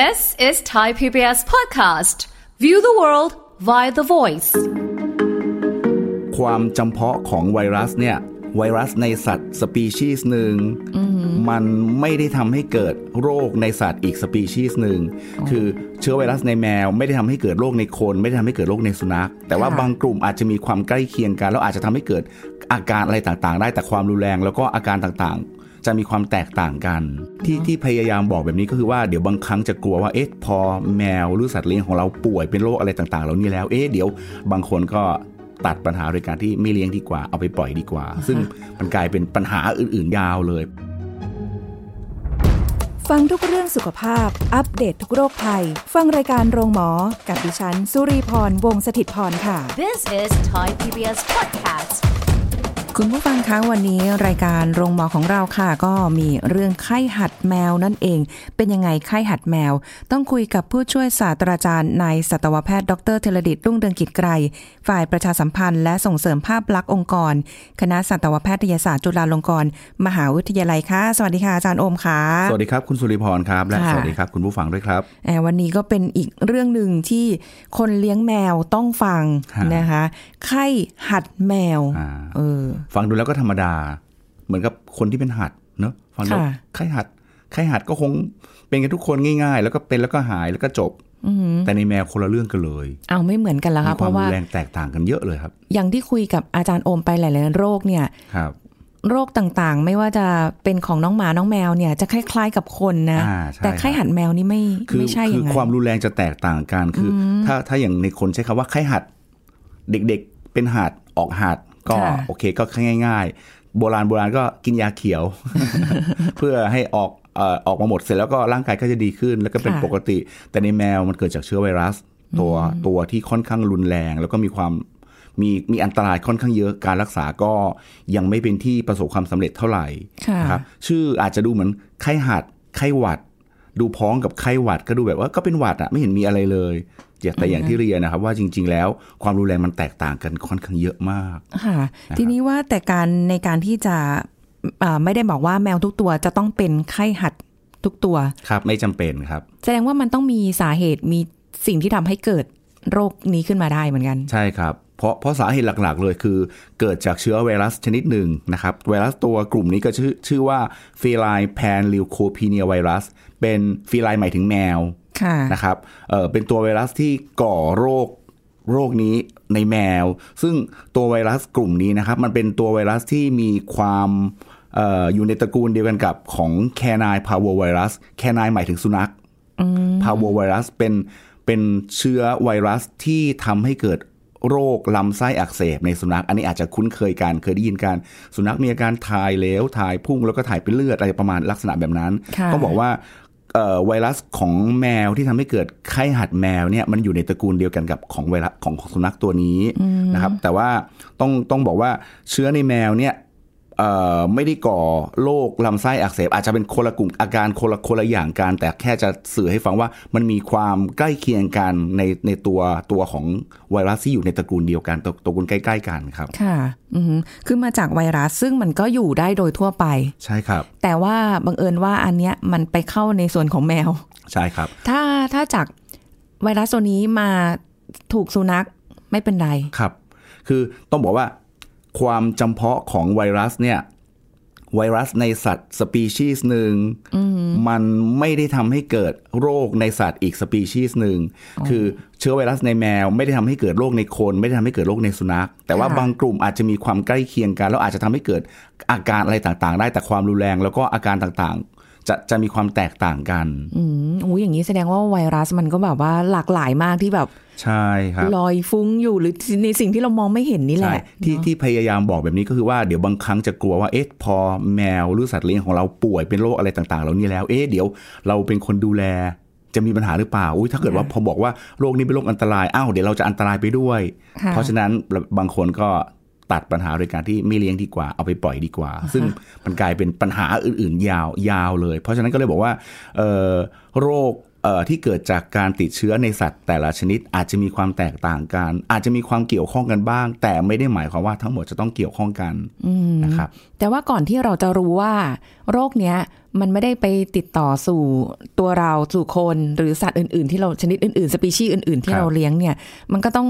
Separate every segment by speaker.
Speaker 1: This is Thai PBS podcast. View the world via the voice.
Speaker 2: ความจำเพาะของไวรัสเนี่ย ไวรัสในสัตว์สปีชีส์หนึ่งมันไม่ได้ทำให้เกิดโรคในสัตว์อีกสปีชีส์หนึ่งคือเชื้อไวรัสในแมวไม่ได้ทำให้เกิดโรคในคน ไม่ได้ทำให้เกิดโรคในสุนัข แต่ว่า
Speaker 3: ค่ะ
Speaker 2: บางกลุ่มอาจจะมีความใกล้เคียงกัน แล้วอาจจะทำให้เกิดอาการอะไรต่างๆ ได้แต่ความรุนแรงแล้วก็อาการต่างๆ จะมีความแตกต่างกัน ที่ที่พยายามบอกแบบนี้ก็คือว่าเดี๋ยวบางครั้งจะกลัวว่าเอ๊ะพอแมวหรือสัตว์เลี้ยงของเราป่วยเป็นโรคอะไรต่างๆเหล่านี้แล้วเอ๊ะเดี๋ยวบางคนก็ตัดปัญหาโดยการที่ไม่เลี้ยงดีกว่าเอาไปปล่อยดีกว่า ซึ่งมันกลายเป็นปัญหาอื่นๆยาวเลย
Speaker 3: ฟังทุกเรื่องสุขภาพ อัปเดตททุกโรคภัย ฟังรายการโรงหมอ กับดิฉัน สุรีพรวงศิตพรค่ะ
Speaker 1: This is Thai PBS podcast.
Speaker 3: คุณผู้ฟังคะวันนี้รายการโรงหมอของเราค่ะ ก็มีเรื่องไข้หัดแมวนั่นเอง เป็นยังไงไข้หัดแมว ต้องคุยกับผู้ช่วยศาสตราจารย์นายสัตวแพทย์ดร.เทเลดิตรุ่งเรืองกิจไกรฝ่ายประชาสัมพันธ์และส่งเสริมภาพลักษณ์องค์กร คณะสัตวแพทยศาสตร์จุฬาลงกรณ์มหาวิทยาลัยค่ะสวัสดีค่ะอาจารย์โอมค่ะ
Speaker 2: สวัสดีครับคุณสุริพรครับและ
Speaker 3: ค่ะ
Speaker 2: สวัสดีครับคุณผู้ฟังด้วยครับ
Speaker 3: แอบวันนี้ก็เป็นอีกเรื่องหนึ่งที่คนเลี้ยงแมวต้องฟัง
Speaker 2: ฮะ
Speaker 3: นะคะ ไข้หัดแมว
Speaker 2: อ่า
Speaker 3: เออ
Speaker 2: ฟังดูแล้วก็ธรรมดา เหมือนกับคนที่เป็นหัดเนอะฟังดู
Speaker 3: ค่ะ
Speaker 2: ไข้หัดไข้หัดก็คงเป็นกันทุกคนง่าย ๆ แล้วก็เป็นแล้วก็หายแล้วก็จบแต่ในแมวคนละเรื่องกันเลย
Speaker 3: เอาไม่เหมือนกันแล้ว
Speaker 2: มี
Speaker 3: ค่ะ
Speaker 2: ค
Speaker 3: เพ
Speaker 2: วาม
Speaker 3: ราะ
Speaker 2: รุ
Speaker 3: ว่า
Speaker 2: นแรงแตกต่างกันเยอะเลยครับ
Speaker 3: อย่างที่คุยกับอาจารย์โอมไปหลายๆโรคเนี่ย
Speaker 2: ครับ
Speaker 3: โรคต่างๆ ไม่ว่าจะเป็นของน้องหมาน้องแมวเนี่ย จะคล้าย ๆกับคนนะ
Speaker 2: อ่าใช่
Speaker 3: แต่ไข้หัดแมวนี่ไม่
Speaker 2: คือ
Speaker 3: ไม่ใช่อ
Speaker 2: คื
Speaker 3: ย่างนั้น
Speaker 2: ความรุนแรงจะแตกต่างกันคืออถ้าถ้าอย่างในคนใช้คำว่าไข้หัด เด็กๆเป็นหัดออกหัด ก็
Speaker 3: ค่ะ
Speaker 2: โอเคก็ง่ายๆ โบราณโบราณก็กินยาเขียว เพื่อให้ออกเอ่อออกมาหมดเสร็จแล้วก็ร่างกายก็จะดีขึ้น แล้วก็เป็น
Speaker 3: ค่ะ
Speaker 2: ปกติ แต่ในแมวมันเกิดจากเชื้อไวรัส ตัวตัวที่ค่อนข้างรุนแรง แล้วก็มีความมีมีอันตรายค่อนข้างเยอะการรักษาก็ยังไม่เป็นที่ประสบความสำเร็จเท่าไหร่
Speaker 3: ค่ะ
Speaker 2: นะครับชื่ออาจจะดูเหมือนไข้หัดไข้หวัด ดูพ้องกับไข้หวัดก็ดูแบบว่าก็เป็นหวัดอะไม่เห็นมีอะไรเลย อย่างแต่อย่างที่เรียนนะครับ ว่าจริง ๆ แล้วความรุนแรงมันแตกต่างกันค่อนข้างเยอะมาก
Speaker 3: ค่ะ ทีนี้ว่าแต่การในการที่จะอ่าไม่ได้บอกว่าแมวทุกตัวจะต้องเป็นไข้หัดทุกตัว
Speaker 2: ครับ ไม่จำเป็นครับ
Speaker 3: แสดงว่ามันต้องมีสาเหตุมีสิ่งที่ทำให้เกิดโรคนี้ขึ้นมาได้เหมือนกัน
Speaker 2: ใช่ครับเพราะเพราะสาเหตุหลักๆ เลยคือ เกิดจากเชื้อไวรัสชนิดหนึ่งนะครับ ไวรัสตัวกลุ่มนี้ก็ชื่อชื่อว่า feline panleukopenia virus เป็น feline หมายถึงแมว
Speaker 3: ค่ะ
Speaker 2: นะครับเอ่อเป็นตัวไวรัสที่ก่อโรคโรคนี้ในแมว ซึ่งตัวไวรัสกลุ่มนี้นะครับ มันเป็นตัวไวรัสที่มีความเอออยู่ในตระกูลเดียวกันกับของแคนายพาวไวรัสแคนายหมายถึงสุนัขพาวไวรัสเป็นเป็นเชื้อไวรัสที่ทำให้เกิดโรคลำไส้อักเสบในสุนัข อันนี้อาจจะคุ้นเคยกันเคยได้ยินกันสุนัขมีอาการถ่ายเหลวถ่ายพุ่งแล้วก็ถ่ายเป็นเลือดอะไรประมาณลักษณะแบบนั้น
Speaker 3: ค่ะ
Speaker 2: ก็บอกว่าเอ่อ ไวรัสของแมวที่ทำให้เกิดไข้หัดแมวเนี่ยมันอยู่ในตระกูลเดียวกันกับของไวรัสของสุนัขตัวนี้นะครับ แต่ว่าต้องต้องบอกว่าเชื้อในแมวเนี่ยเอ่อ ไม่ได้ก่อโรคลำไส้อักเสบ อาจจะเป็นคนละกลุ่มอาการคนละคนละอย่างกัน แต่แค่จะสื่อให้ฟังว่ามันมีความใกล้เคียงกันในในตัวตัวของไวรัสที่อยู่ในตระกูลเดียวกันตระตระกูลใกล้ ๆ กันครับ
Speaker 3: ค่ะอือหือคือมาจากไวรัสซึ่งมันก็อยู่ได้โดยทั่วไป
Speaker 2: ใช่ครับ
Speaker 3: แต่ว่าบังเอิญว่าอันเนี้ยมันไปเข้าในส่วนของแมว
Speaker 2: ใช่ครับ
Speaker 3: ถ้าถ้าจากไวรัสตัวนี้มาถูกสุนัขไม่เป็นไร
Speaker 2: ครับ คือต้องบอกว่า ความจำเพาะของไวรัสเนี่ยไวรัสในสัตว์สปีชีส์หนึ่งมันไม่ได้ทำให้เกิดโรคในสัตว์อีกสปีชีส์หนึ่งคือเชื้อไวรัสในแมว ไม่ได้ทำให้เกิดโรคในคน ไม่ได้ทำให้เกิดโรคในสุนัข แต่ว่า
Speaker 3: ค่ะ
Speaker 2: บางกลุ่มอาจจะมีความใกล้เคียงกัน แล้วอาจจะทำให้เกิดอาการอะไรต่างๆ ได้แต่ความรุนแรงแล้วก็อาการต่างๆ จะจะมีความแตกต่างกัน
Speaker 3: อืมโอ้ยอย่างนี้แสดงว่าไวรัสมันก็แบบว่าหลากหลายมากที่แบบ
Speaker 2: ใช่ครับ
Speaker 3: ลอยฟุ้งอยู่หรือในสิ่งที่เรามองไม่เห็นนี่แห
Speaker 2: ใช่
Speaker 3: ละ
Speaker 2: ที่
Speaker 3: เนอะ
Speaker 2: ที่พยายามบอกแบบนี้ก็คือว่าเดี๋ยวบางครั้งจะกลัวว่าเอ๊ะพอแมวหรือสัตว์เลี้ยงของเราป่วยเป็นโรคอะไรต่างๆเหล่านี้แล้วเอ๊ะเดี๋ยวเราเป็นคนดูแลจะมีปัญหาหรือเปล่าอุ้ยถ้าเกิดว่าพอบอกว่าโรคนี้เป็นโรคอันตราย อ้าว เดี๋ยวเราจะอันตรายไปด้วย
Speaker 3: ค่ะ
Speaker 2: เพราะฉะนั้นบางคนก็ ตัดปัญหาโดยการที่ไม่เลี้ยงดีกว่าเอาไปปล่อยดีกว่า ซึ่งมันกลายเป็นปัญหาอื่น ๆ ยาวยาวเลย เพราะฉะนั้นก็เลยบอกว่าเอ่อโรคเอ่อที่เกิดจากการติดเชื้อในสัตว์ แต่ละชนิดอาจจะมีความแตกต่างกัน อาจจะมีความเกี่ยวข้องกันบ้าง แต่ไม่ได้หมายความว่าทั้งหมดจะต้องเกี่ยวข้องกันนะครับ
Speaker 3: แต่ว่าก่อนที่เราจะรู้ว่า โรคเนี้ยมันไม่ได้ไปติดต่อสู่ตัวเราสู่คนหรือสัตว์อื่น ๆ ที่เราชนิดอื่น ๆ สปีชีส์อื่น ๆ ที่
Speaker 2: ครับ
Speaker 3: เราเลี้ยงเนี่ย มันก็ต้อง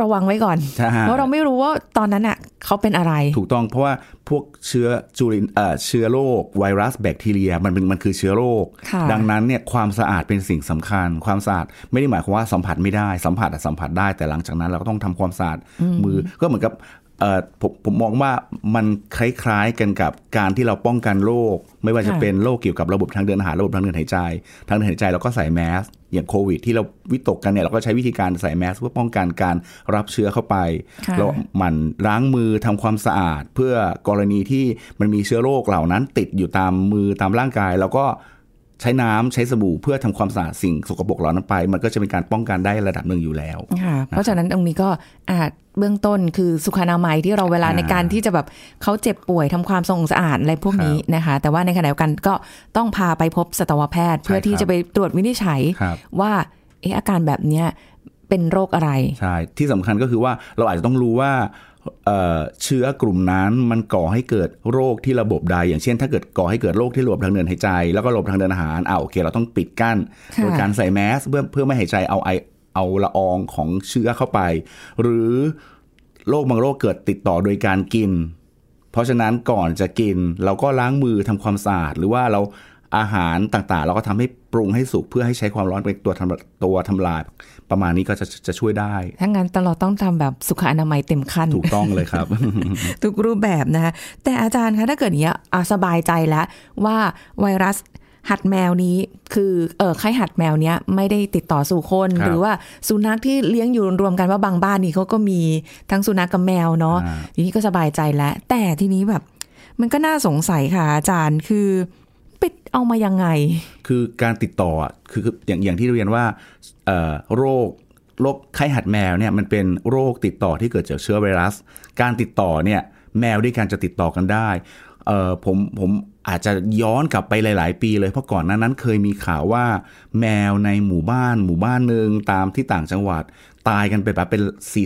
Speaker 3: ระวังไว้ก่อน
Speaker 2: ใช่
Speaker 3: เพราะเราไม่รู้ว่าตอนนั้นอะเขาเป็นอะไร
Speaker 2: ถูกต้องเพราะว่าพวกเชื้อจูรินเอ่อเชื้อโรคไวรัสแบคทีเรียมันเป็นมันคือเชื้อโรค
Speaker 3: ค่ะ
Speaker 2: ดังนั้นเนี่ยความสะอาดเป็นสิ่งสำคัญ ความสะอาดไม่ได้หมายความว่าสัมผัสไม่ได้สัมผัสอะสัมผัสได้แต่หลังจากนั้นเราก็ต้องทำความสะอาดมือก็เหมือนกับเอ่อผมผมมองว่ามันคล้ายๆกันกับการที่เราป้องกันโรคไม่ว่าจะ
Speaker 3: ค่ะ
Speaker 2: เป็นโรคเกี่ยวกับระบบทางเดินอาหารระบบทางเดินหายใจ ทางเดินหายใจเราก็ใส่แมส อย่างโควิด ที่เราวิตกกันเนี่ยเราก็ใช้วิธีการใส่แมสเพื่อป้องกันการรับเชื้อเข้าไป
Speaker 3: ค่ะ
Speaker 2: เราหมั่นล้างมือทำความสะอาด เพื่อกรณีที่มันมีเชื้อโรคเหล่านั้นติดอยู่ตามมือตามร่างกายแล้วก็ ใช้น้ำใช้สบู่เพื่อทำความสะอาดสิ่งสกปรกเหล่านั้นไป มันก็จะเป็นการป้องกันได้ระดับหนึ่งอยู่แล้ว
Speaker 3: ค่ะเพราะฉะนั้นตรงนี้ก็อาจเบื้องต้นคือสุขอนามัยที่เราเวลา
Speaker 2: อ่า
Speaker 3: ในการที่จะแบบเขาเจ็บป่วยทำความสะอาดสะอาดอะไรพวกนี้นะคะ แต่ว่าในขณะเดียวกันก็ต้องพาไปพบสัตวแพทย์ เพื่อที่จะไปตรวจวินิจฉัย
Speaker 2: ครับ
Speaker 3: ว่าเอออาการแบบเนี้ยเป็นโรคอะไร
Speaker 2: ใช่ที่สำคัญก็คือว่าเราอาจจะต้องรู้ว่า เอ่อเชื้อกลุ่มนั้นมันก่อให้เกิดโรคที่ระบบใด อย่างเช่น ถ้าเกิดก่อให้เกิดโรคที่ระบบทางเดินหายใจ แล้วก็ระบบทางเดินอาหารอ่าโอเค เราต้องปิดกั้น
Speaker 3: ค่ะ
Speaker 2: โดยการใส่แมสเพื่อเพื่อไม่ให้หายใจเอาไอเอาละอองของเชื้อเข้าไป หรือโรคบางโรคเกิดติดต่อโดยการกิน เพราะฉะนั้นก่อนจะกิน เราก็ล้างมือทำความสะอาดหรือว่าเราอาหารต่างๆ เราก็ทำให้ ปรุงให้สุกเพื่อให้ใช้ความร้อนเป็นตัวทำตัวทำลาย ประมาณนี้ก็จะจะช่วยได้
Speaker 3: ถ้างั้นเราต้องทำแบบสุขอนามัยเต็มขั้น
Speaker 2: ถูกต้องเลยครับ
Speaker 3: ทุกรูปแบบนะคะแต่อาจารย์คะถ้าเกิดอย่างเนี้ยอะสบายใจแล้วว่าไวรัสหัดแมวนี้คือเออไข้หัดแมวเนี้ยไม่ได้ติดต่อสู่คน
Speaker 2: ครับ
Speaker 3: หรือว่าสุนัขที่เลี้ยงอยู่รวมกันว่าบางบ้านนี่เขาก็มีทั้งสุนัขกับแมวเนาะ
Speaker 2: อ่า
Speaker 3: ทีนี้ก็สบายใจแล้ว แต่ทีนี้แบบ มันก็น่าสงสัยค่ะอาจารย์คือ ไปเอามายังไง
Speaker 2: คือการติดต่อคืออย่างอย่างที่เรียนว่าโรคโรคไข้หัดแมวเนี่ยมันเป็นโรคติดต่อที่เกิดจากเชื้อไวรัส การติดต่อเนี่ยแมวด้วยกันจะติดต่อกันได้ผมผมอาจจะย้อนกลับไปหลาย ๆ ปีเลยเพราะก่อนหนั้นนั้นเคยมีข่าวว่า แมวในหมู่บ้านหมู่บ้านหนึ่งตามที่ต่างจังหวัด ตายกันไปแบบเป็น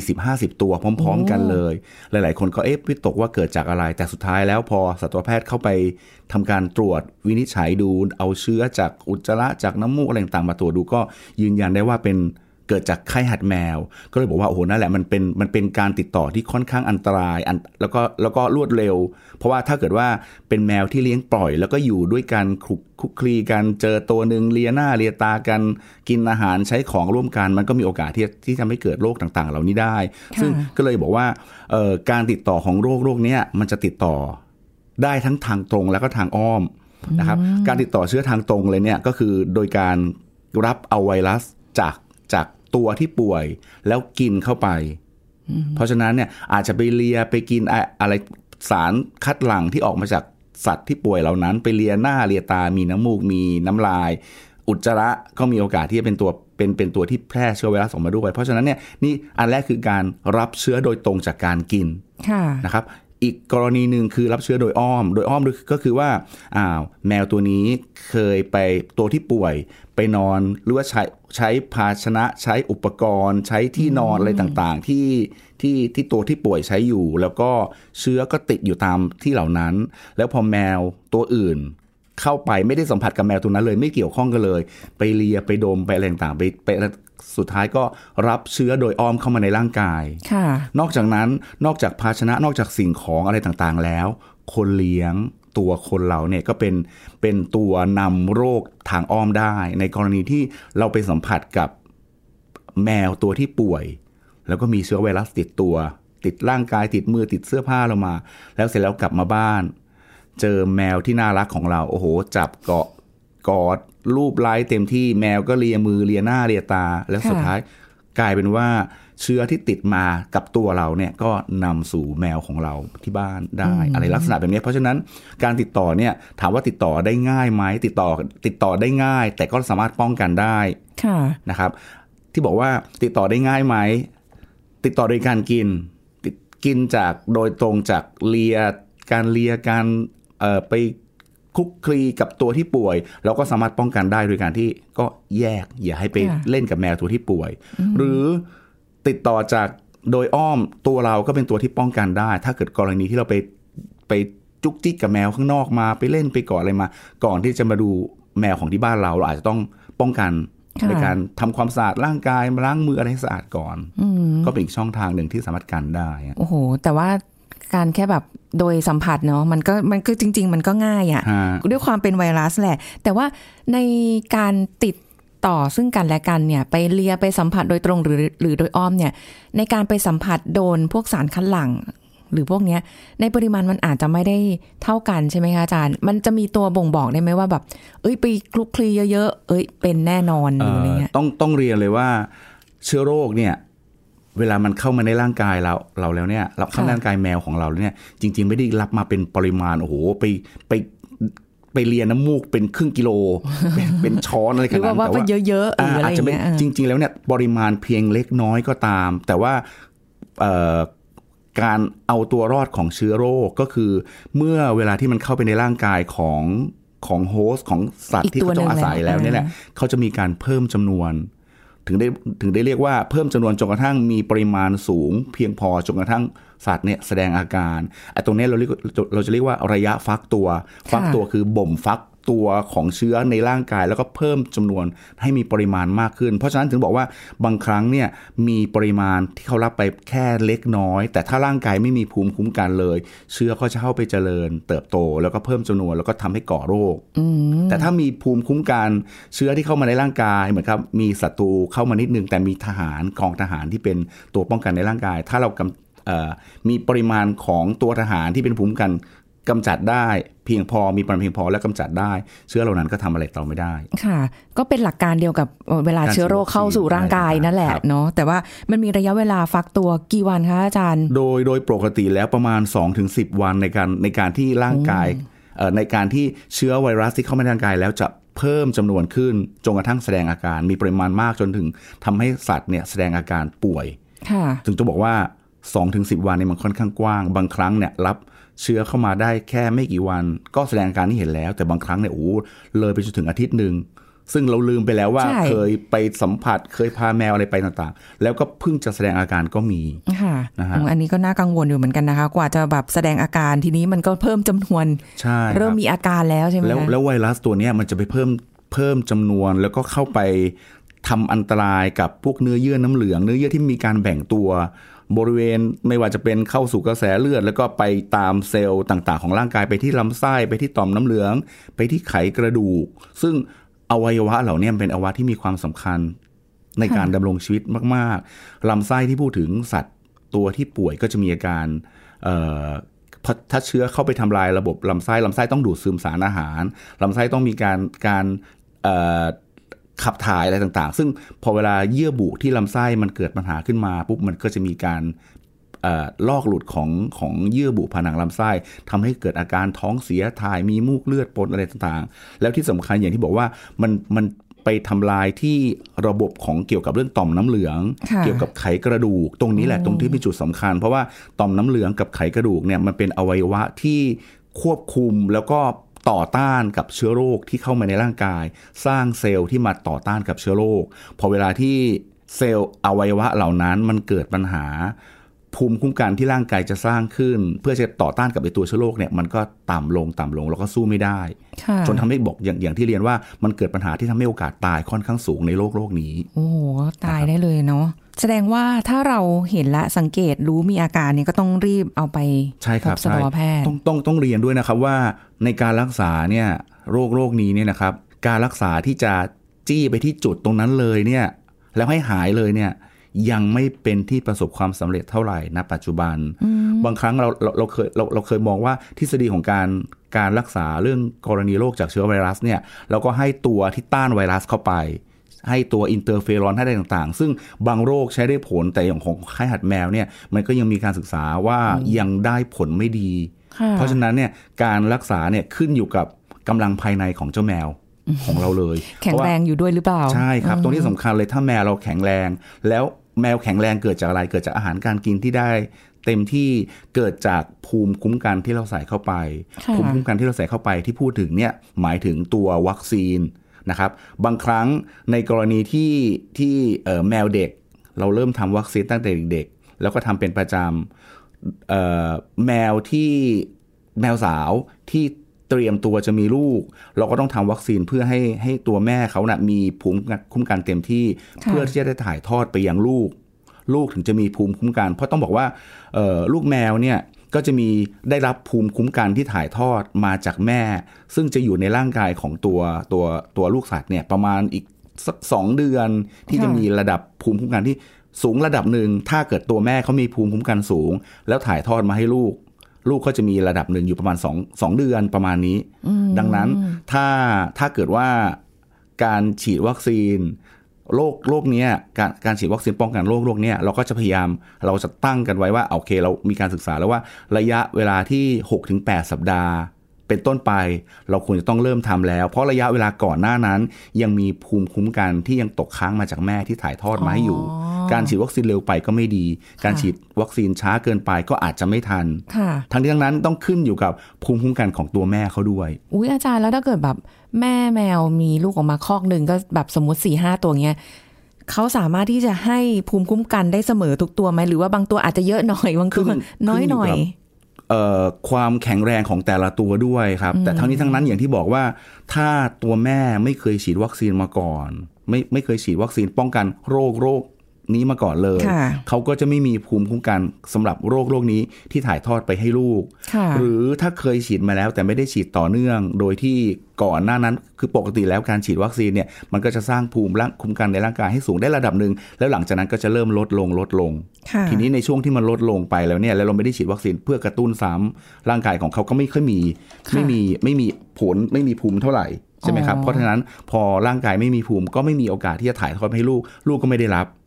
Speaker 2: 40-50 ตัวพร้อม ๆ กันเลย หลาย ๆ คนก็เอ๊ะวิตกว่าเกิดจากอะไร แต่สุดท้ายแล้วพอสัตวแพทย์เข้าไปทำการตรวจวินิจฉัยดูเอาเชื้อจากอุจจาระจากน้ำมูกอะไรต่างๆมาตรวจดูก็ยืนยันได้ว่าเป็น เกิดจากไข้หัดแมว ก็เลยบอกว่าโอ้โหนั่นแหละมันเป็นมันเป็นการติดต่อที่ค่อนข้างอันตรายอันแล้วก็แล้วก็รวดเร็ว เพราะว่าถ้าเกิดว่าเป็นแมวที่เลี้ยงปล่อย แล้วก็อยู่ด้วยกันคลุกคลุกคลีกันเจอตัวหนึ่งเลียหน้าเลียตากันกินอาหารใช้ของร่วมกัน มันก็มีโอกาสที่ที่ทำให้เกิดโรคต่าง ๆ เหล่านี้ได้
Speaker 3: ค่ะ
Speaker 2: ซึ่งก็เลยบอกว่าเอ่อการติดต่อของโรคโรคเนี้ยมันจะติดต่อได้ทั้งทางตรงแล้วก็ทางอ้อมนะครับการติดต่อเชื้อทางตรงเลยเนี่ยก็คือโดยการรับเอาไวรัสจากจาก ตัวที่ป่วยแล้วกินเข้าไป เพราะฉะนั้นเนี่ยอาจจะไปเลียไปกินอะอะไรสารคัดหลั่งที่ออกมาจากสัตว์ที่ป่วยเหล่านั้น ไปเลียหน้าเลียตา มีน้ำมูก มีน้ำลาย อุจจาระก็มีโอกาสที่จะเป็นตัวเป็นเป็นตัวที่แพร่เชื้อไวรัสออกมาด้วย เพราะฉะนั้นเนี่ยนี่อันแรกคือการรับเชื้อโดยตรงจากการกิน
Speaker 3: ค่ะ
Speaker 2: นะครับ อีกกรณีหนึ่งคือรับเชื้อโดยอ้อม โดยอ้อมก็คือว่าอ้าวแมวตัวนี้เคยไปตัวที่ป่วยไปนอนหรือว่าใช้ใช้ภาชนะใช้อุปกรณ์ ใช้ที่นอนอะไรต่างๆ ที่ที่ที่ตัวที่ป่วยใช้อยู่ แล้วก็เชื้อก็ติดอยู่ตามที่เหล่านั้น แล้วพอแมวตัวอื่นเข้าไปไม่ได้สัมผัสกับแมวตัวนั้นเลย ไม่เกี่ยวข้องกันเลย ไปเลียไปดมไปอะไรต่างๆไปไป สุดท้ายก็รับเชื้อโดยอ้อมเข้ามาในร่างกาย
Speaker 3: ค่ะ
Speaker 2: นอกจากนั้นนอกจากภาชนะนอกจากสิ่งของอะไรต่างๆ แล้ว คนเลี้ยงตัวคนเราเนี่ยก็เป็นเป็นตัวนำโรคทางอ้อมได้ ในกรณีที่เราไปสัมผัสกับแมวตัวที่ป่วย แล้วก็มีเชื้อไวรัสติดตัว ติดร่างกายติดมือติดเสื้อผ้าเรามา แล้วเสร็จแล้วกลับมาบ้าน เจอแมวที่น่ารักของเรา โอ้โห จับเกาะ กอดรูปไล้เต็มที่แมวก็เลียมือเลียหน้าเลียตา แล้วสุด
Speaker 3: ค่ะ
Speaker 2: ท้ายกลายเป็นว่าเชื้อที่ติดมากับตัวเราเนี่ยก็นำสู่แมวของเราที่บ้านได้ อะไรลักษณะแบบนี้ เพราะฉะนั้นการติดต่อเนี่ยถามว่าติดต่อได้ง่ายไหมติดต่อติดต่อได้ง่าย แต่ก็สามารถป้องกันได้
Speaker 3: ค่ะ
Speaker 2: นะครับ ที่บอกว่าติดต่อได้ง่ายไหมติดต่อโดยการกินติดกินจากโดยตรงจากเลียการเลียการเอ่อไป คลุกคลีกับตัวที่ป่วย เราก็สามารถป้องกันได้โดยการที่ก็แยกอย่าให้ไป
Speaker 3: ค่ะ
Speaker 2: เล่นกับแมวตัวที่ป่วย หรือติดต่อจากโดยอ้อมตัวเราก็เป็นตัวที่ป้องกันได้ ถ้าเกิดกรณีที่เราไปไปจุกจิกกับแมวข้างนอกมาไปเล่นไปก่อนอะไรมา ก่อนที่จะมาดูแมวของที่บ้านเราเราอาจจะต้องป้องกัน
Speaker 3: ค่ะ
Speaker 2: ในการทำความสะอาดร่างกายมาล้างมืออะไรให้สะอาดก่อน
Speaker 3: อืม
Speaker 2: ก็เป็นอีกช่องทางหนึ่งที่สามารถกันได้อะ
Speaker 3: โอ้โห แต่ว่า การแค่แบบโดยสัมผัสเนาะมันก็มันก็จริง ๆ มันก็ง่ายอะ
Speaker 2: ฮะ
Speaker 3: ด้วยความเป็นไวรัสแหละ แต่ว่าในการติดต่อซึ่งกันและกันเนี่ย ไปเลียไปสัมผัสโดยตรงหรือหรือโดยอ้อมเนี่ย ในการไปสัมผัสโดนพวกสารคัดหลั่งหรือพวกเนี้ย ในปริมาณมันอาจจะไม่ได้เท่ากันใช่ไหมคะอาจารย์ มันจะมีตัวบ่งบอกได้ไหมว่าแบบ เอ้ยไปคลุกคลีเยอะๆเอ้ยเป็นแน่นอนหรืออะไรเงี้ย
Speaker 2: เอ่อต้องต้องเรียนเลยว่าเชื้อโรคเนี่ย เวลามันเข้ามาในร่างกายเราเราแล้วเนี่ยรับเข้า
Speaker 3: ค่ะ
Speaker 2: ในร่างกายแมวของเราแล้วเนี่ย จริง ๆ ไม่ได้รับมาเป็นปริมาณโอ้โหไปไปไปเลียน้ำมูกเป็นครึ่งกิโล เป็นเป็นช้อนอะไร
Speaker 3: ห
Speaker 2: ข
Speaker 3: รือ
Speaker 2: นาด
Speaker 3: ว่า
Speaker 2: นั้น
Speaker 3: ว่า
Speaker 2: แต่
Speaker 3: ว่า
Speaker 2: ว่า
Speaker 3: เยอะๆหรืออะไร
Speaker 2: อาจ
Speaker 3: อ
Speaker 2: จะ
Speaker 3: ย่าง
Speaker 2: ไม่
Speaker 3: เงี้ยอะ
Speaker 2: จริง ๆ แล้วเนี่ยปริมาณเพียงเล็กน้อยก็ตาม แต่ว่าเอ่อการเอาตัวรอดของเชื้อโรคก็คือ เมื่อเวลาที่มันเข้าไปในร่างกายของของโฮสต์ของสัต
Speaker 3: อี
Speaker 2: ว์
Speaker 3: ก
Speaker 2: ที่
Speaker 3: ตัว
Speaker 2: เขาต้องอาศัย
Speaker 3: หนึ่งแล้ว
Speaker 2: แล้วเนี่ยแหละเขาจะมีการเพิ่มจำนวน ถึงได้ถึงได้เรียกว่าเพิ่มจำนวนจนกระทั่งมีปริมาณสูง เพียงพอจนกระทั่งสัตว์เนี่ยแสดงอาการไอ้ตรงนี้เราเรียกเราจะเรียกว่าระยะฟักตัว ฟักตัวคือบ่มฟัก ตัวของเชื้อในร่างกาย แล้วก็เพิ่มจำนวนให้มีปริมาณมากขึ้น เพราะฉะนั้นถึงบอกว่าบางครั้งเนี่ยมีปริมาณที่เขารับไปแค่เล็กน้อย แต่ถ้าร่างกายไม่มีภูมิคุ้มกันเลย เชื้อก็จะเข้าไปเจริญ เติบโตแล้วก็เพิ่มจำนวนแล้วก็ทำให้ก่อโรคแต่ถ้ามีภูมิคุ้มกันเชื้อที่เข้ามาในร่างกายเหมือนครับมีศัตรูเข้ามานิดนึง แต่มีทหารกองทหารที่เป็นตัวป้องกันในร่างกาย ถ้าเรากำเอ่อมีปริมาณของตัวทหารที่เป็นภูมิคุ้มกัน กำจัดได้เพียงพอมีปริมาณเพียงพอและกำจัดได้ เชื้อเหล่านั้นก็ทำอะไรต่อไม่ได้
Speaker 3: ค่ะ ก็เป็นหลักการเดียวกับเอ่อเวลา
Speaker 2: การ
Speaker 3: เชื้อโรคเข้าสู่ร่างกายนั่นแหละ
Speaker 2: ครับ
Speaker 3: เนาะแต่ว่ามันมีระยะเวลาฟักตัวกี่วันคะอาจารย์
Speaker 2: โดยโดยปกติแล้วประมาณ 2-10 วันในการในการที่ร่างกายเอ่อในการที่เชื้อไวรัสที่เข้ามาในร่างกายแล้วจะเพิ่มจำนวนขึ้นจนกระทั่งแสดงอาการ มีปริมาณมากจนถึงทำให้สัตว์เนี่ยแสดงอาการป่วย
Speaker 3: ค่ะ
Speaker 2: ถึงจะบอกว่า2-10 วันเนี่ยมันค่อนข้างกว้าง บางครั้งเนี่ยรับ เชื้อเข้ามาได้แค่ไม่กี่วัน ก็แสดงอาการที่เห็นแล้ว แต่บางครั้งเนี่ยโอ้โหเลยไปจนถึงอาทิตย์หนึ่งซึ่งเราลืมไปแล้วว่า
Speaker 3: ใช่
Speaker 2: เคยไปสัมผัสเคยพาแมวอะไรไปต่างๆ แล้วก็เพิ่งจะแสดงอาการก็มี
Speaker 3: ค่ะ
Speaker 2: นะฮะ
Speaker 3: อืมอันนี้ก็น่ากังวลอยู่เหมือนกันนะคะ กว่าจะแบบแสดงอาการทีนี้มันก็เพิ่มจำนวน
Speaker 2: ใช่คบ
Speaker 3: เริ่มมีอาการแล้วใช่ไหม
Speaker 2: แล้ว
Speaker 3: คะ
Speaker 2: แล้วไวรัสตัวเนี้ยมันจะไปเพิ่มเพิ่มจำนวนแล้วก็เข้าไปทำอันตรายกับพวกเนื้อเยื่อน้ำเหลือง เนื้อเยื่อที่มีการแบ่งตัว บริเวณไม่ว่าจะเป็นเข้าสู่กระแสเลือด แล้วก็ไปตามเซลล์ต่างๆ ของร่างกายไปที่ลำไส้ไปที่ต่อมน้ำเหลือง ไปที่ไขกระดูก ซึ่งอวัยวะเหล่านี้เป็นอวัยวะที่มีความสำคัญในการดำรงชีวิตมากๆลำไส้ที่พูดถึงสัตว์ตัวที่ป่วยก็จะมีอาการพอถ้าเชื้อเข้าไปทำลายระบบลำไส้ลำไส้ต้องดูดซึมสารอาหารลำไส้ต้องมีการการ ขับถ่ายอะไรต่างๆ ซึ่งพอเวลาเยื่อบุที่ลำไส้มันเกิดปัญหาขึ้นมาปุ๊บมันก็จะมีการเอ่อลอกหลุดของของเยื่อบุผนังลำไส้ทำให้เกิดอาการท้องเสียถ่ายมีมูกเลือดปนอะไรต่างๆ แล้วที่สำคัญอย่างที่บอกว่ามันมันไปทำลายที่ระบบของเกี่ยวกับเรื่องต่อมน้ำเหลือง
Speaker 3: ค่ะ
Speaker 2: เกี่ยวกับไขกระดูก ตรงนี้แหละตรงที่เป็นจุดสำคัญ เพราะว่าต่อมน้ำเหลืองกับไขกระดูกเนี่ยมันเป็นอวัยวะที่ควบคุมแล้วก็ ต่อต้านกับเชื้อโรคที่เข้ามาในร่างกาย สร้างเซลล์ที่มาต่อต้านกับเชื้อโรคพอเวลาที่เซลล์อวัยวะเหล่านั้นมันเกิดปัญหา ภูมิคุ้มกันที่ร่างกายจะสร้างขึ้น เพื่อจะต่อต้านกับไอตัวเชื้อโรคเนี่ยมันก็ต่ำลงต่ำลงแล้วก็สู้ไม่ได้
Speaker 3: ค่ะ
Speaker 2: จนทำให้บอกอย่างอย่างที่เรียนว่ามันเกิดปัญหาที่ทำให้โอกาสตายค่อนข้างสูงในโลกโลกนี้
Speaker 3: โอ้โหตายได้เลยเนาะ แสดงว่าถ้าเราเห็นและสังเกตรู้มีอาการเนี่ยก็ต้องรีบเอาไป
Speaker 2: ใช่ครับ
Speaker 3: พบสัตวแพทย์
Speaker 2: ต้องต้องต้องเรียนด้วยนะครับว่าในการรักษาเนี่ยโรคโรคนี้เนี่ยนะครับ การรักษาที่จะจี้ไปที่จุดตรงนั้นเลยเนี่ยแล้วให้หายเลยเนี่ยยังไม่เป็นที่ประสบความสำเร็จเท่าไหร่ณปัจจุบัน บางครั้งเราเราเราเคยเราเราเคยมองว่าทฤษฎีของการการรักษาเรื่องกรณีโรคจากเชื้อไวรัสเนี่ยเราก็ให้ตัวที่ต้านไวรัสเข้าไป ให้ตัว interferon ให้ได้ต่างๆ ซึ่งบางโรคใช้ได้ผลแต่อย่างของไข้หัดแมวเนี่ยมันก็ยังมีการศึกษาว่ายังได้ผลไม่ดี
Speaker 3: ค่ะ
Speaker 2: เพราะฉะนั้นเนี่ยการรักษาเนี่ยขึ้นอยู่กับกำลังภายในของเจ้าแมวของเราเลย
Speaker 3: แข็ง
Speaker 2: เพาะว่า
Speaker 3: แรงอยู่ด้วยหรือเปล่า
Speaker 2: ใช่ครับ ตรงนี้สำคัญเลยถ้าแมวเราแข็งแรง แล้วแมวแข็งแรงเกิดจากอะไรเกิดจากอาหารการกินที่ได้เต็มที่เกิดจากภูมิคุ้มกันที่เราใส่เข้าไป
Speaker 3: ค่ะ
Speaker 2: ภูมิคุ้มกันที่เราใส่เข้าไปที่พูดถึงเนี่ยหมายถึงตัววัคซีน นะครับบางครั้งในกรณีที่ที่เอ่อแมวเด็ก เราเริ่มทำวัคซีนตั้งแต่เด็กๆแล้วก็ทำเป็นประจำเอ่อแมวที่แมวสาวที่เตรียมตัวจะมีลูก เราก็ต้องทำวัคซีนเพื่อให้ให้ตัวแม่เขานะ่ะมีภูมิคุ้มกันเต็มที่
Speaker 3: ค่ะ
Speaker 2: เพื่อที่จะได้ถ่ายทอดไปยังลูก ลูกถึงจะมีภูมิคุ้มกัน เพราะต้องบอกว่าเอ่อลูกแมวเนี่ย ก็จะมีได้รับภูมิคุ้มกันที่ถ่ายทอดมาจากแม่ ซึ่งจะอยู่ในร่างกายของตัวตัวตัวลูกสัตว์เนี่ยประมาณอีกสักสองเดือนที่จะ
Speaker 3: ค่ะ
Speaker 2: มีระดับภูมิคุ้มกันที่สูงระดับหนึ่ง ถ้าเกิดตัวแม่เขามีภูมิคุ้มกันสูง แล้วถ่ายทอดมาให้ลูก ลูกก็จะมีระดับหนึ่งอยู่ประมาณสองสองเดือนประมาณนี้ ดังนั้นถ้าถ้าเกิดว่าการฉีดวัคซีน โรคโรคเนี้ยการการฉีดวัคซีนป้องกันโรคโรคเนี้ยเราก็จะพยายามเราจะตั้งกันไว้ว่าโอเค เรามีการศึกษาแล้วว่าระยะเวลาที่ 6-8 สัปดาห์ เป็นต้นไป เราควรจะต้องเริ่มทำแล้ว เพราะระยะเวลาก่อนหน้านั้น ยังมีภูมิคุ้มกันที่ยังตกค้างมาจากแม่ที่ถ่ายทอดมาให้อยู่
Speaker 3: อ๋อ
Speaker 2: การฉีดวัคซีนเร็วไปก็ไม่ดี การฉีดวัคซีนช้าเกินไปก็อาจจะไม่ทัน
Speaker 3: ค่ะ
Speaker 2: ทั้งนี้ทั้งนั้นต้องขึ้นอยู่กับภูมิคุ้มกันของตัวแม่เขาด้วย
Speaker 3: อุ้ยอาจารย์แล้วถ้าเกิดแบบ แม่แมวมีลูกออกมาคอกหนึ่งก็แบบสมมติสี่ห้าตัวเงี้ยเขาสามารถที่จะให้ภูมิคุ้มกันได้เสมอทุกตัวไหมหรือว่าบางตัวอาจจะเยอะหน่อยบางตัว
Speaker 2: ขึ้น
Speaker 3: น้อยหน่อย
Speaker 2: ขึ้นอยู่กับเอ่อความแข็งแรงของแต่ละตัวด้วยครับ แต่ทั้งนี้ทั้งนั้นอย่างที่บอกว่า ถ้าตัวแม่ไม่เคยฉีดวัคซีนมาก่อน ไม่ไม่เคยฉีดวัคซีนป้องกันโรคโรค นี้มาก่อนเลย
Speaker 3: ค่ะ
Speaker 2: เขาก็จะไม่มีภูมิคุ้มกันสำหรับโรคโรคนี้ที่ถ่ายทอดไปให้ลูก
Speaker 3: ค่ะ
Speaker 2: หรือถ้าเคยฉีดมาแล้วแต่ไม่ได้ฉีดต่อเนื่อง โดยที่ก่อนหน้านั้น คือปกติแล้วการฉีดวัคซีนเนี่ยมันก็จะสร้างภูมิร่างคุ้มกันในร่างกายให้สูงได้ระดับหนึ่งแล้วหลังจากนั้นก็จะเริ่มลดลงลดลง
Speaker 3: ค่ะ
Speaker 2: ทีนี้ในช่วงที่มันลดลงไปแล้วเนี่ยแล้วเราไม่ได้ฉีดวัคซีนเพื่อกระตุ้นซ้ำร่างกายของเขาก็ไม่ค่อยมี
Speaker 3: ค่ะ
Speaker 2: ไม่มีไม่มีผลไม่มีภูมิเท่าไหร่ใช่ไหมครับ
Speaker 3: อ๋อ
Speaker 2: เพราะฉะนั้นพอร่างกายไม่มีภูมิก็ไม่มีโอกาสที่จะถ่ายทอดไปให้ลูก ลูกก็ไม่ได้รับ
Speaker 3: อืม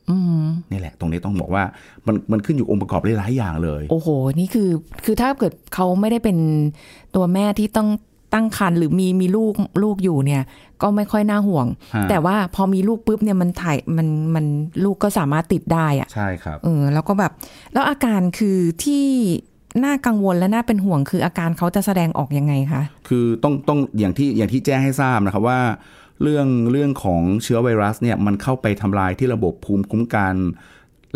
Speaker 2: นี่แหละ ตรงนี้ต้องบอกว่ามันมันขึ้นอยู่องค์ประกอบหลายๆอย่างเลย
Speaker 3: โอ้โห นี่คือ คือถ้าเกิดเขาไม่ได้เป็นตัวแม่ที่ต้องตั้งครรภ์หรือมีมีลูกลูกอยู่เนี่ย ก็ไม่ค่อยน่าห่วง
Speaker 2: ฮะ
Speaker 3: แต่ว่าพอมีลูกปุ๊บเนี่ยมันถ่ายมันมันลูกก็สามารถติดได้อะ
Speaker 2: ใช่ครับ
Speaker 3: เออแล้วก็แบบ แล้วอาการคือที่น่ากังวลและน่าเป็นห่วงคืออาการเขาจะแสดงออกยังไงคะ
Speaker 2: คือต้องต้องอย่างที่อย่างที่แจ้งให้ทราบนะครับว่า เรื่องเรื่องของเชื้อไวรัสเนี่ยมันเข้าไปทำลายที่ระบบภูมิคุ้มกัน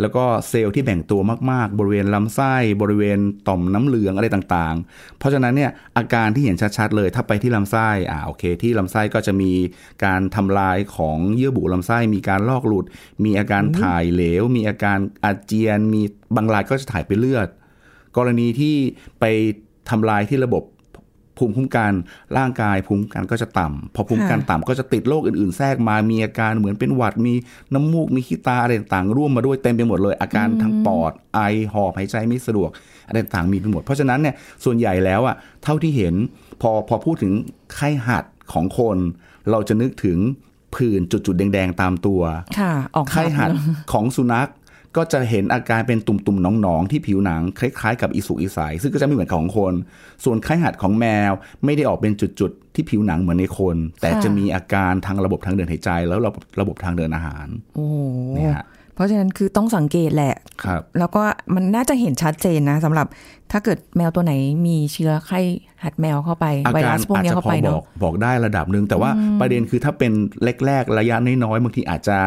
Speaker 2: แล้วก็เซลล์ที่แบ่งตัวมากๆ บริเวณลำไส้ บริเวณต่อมน้ำเหลืองอะไรต่างๆ เพราะฉะนั้นเนี่ยอาการที่เห็นชัดๆ เลยถ้าไปที่ลำไส้อ่าโอเค ที่ลำไส้ก็จะมีการทำลายของเยื่อบุลำไส้ มีการลอกหลุด มีอาการถ่ายเหลว มีอาการอาเจียน มีบางรายก็จะถ่ายไปเลือด กรณีที่ไปทำลายที่ระบบ ภูมิคุ้มกันร่างกายภูมิคุ้มกันก็จะต่ำพอภูมิคุ้มกันต่ำก็จะติดโรคอื่น ๆ แทรกมามีอาการเหมือนเป็นหวัดมีน้ำมูกมีขี้ตาอะไรต่างๆร่วมมาด้วยเต็มไปหมดเลย อาการทางปอดไอหอบหายใจไม่สะดวกอะไรต่างๆมีไปหมด เพราะฉะนั้นเนี่ยส่วนใหญ่แล้วอะเท่าที่เห็นพอพอพูดถึงไข้หัดของคน เราจะนึกถึงผื่นจุดๆแดง ๆ ตามตัว
Speaker 3: ค่ะออก
Speaker 2: ไข้หัดของสุนัข ก็จะเห็นอาการเป็นตุ่มๆหนองๆที่ผิวหนังคล้ายๆกับอีสุกอีใสซึ่งก็จะไม่เหมือนของคน ส่วนไข้หัดของแมวไม่ได้ออกเป็นจุดๆที่ผิวหนังเหมือนในคน แต่จะมีอาการทางระบบทางเดินหายใจ แล้วระบบระบบทางเดินอาหาร
Speaker 3: โอ้โห
Speaker 2: เนี่ยฮะ
Speaker 3: เพราะฉะนั้นคือต้องสังเกตแหละ
Speaker 2: ครับ
Speaker 3: แล้วก็มันน่าจะเห็นชัดเจนนะสำหรับถ้าเกิดแมวตัวไหนมีเชื้อไข้หัดแมวเข้าไป
Speaker 2: อา
Speaker 3: ไว
Speaker 2: การ
Speaker 3: รัสพวก
Speaker 2: อาจ
Speaker 3: เนี้ย
Speaker 2: จะ
Speaker 3: เข้า
Speaker 2: พอ
Speaker 3: ไป
Speaker 2: บอ
Speaker 3: เนาะ
Speaker 2: กบอกได้ระดับหนึ่งแต่ว่าประเด็นคือถ้าเป็นแรกๆระยะน้อยๆบางทีอาจจะ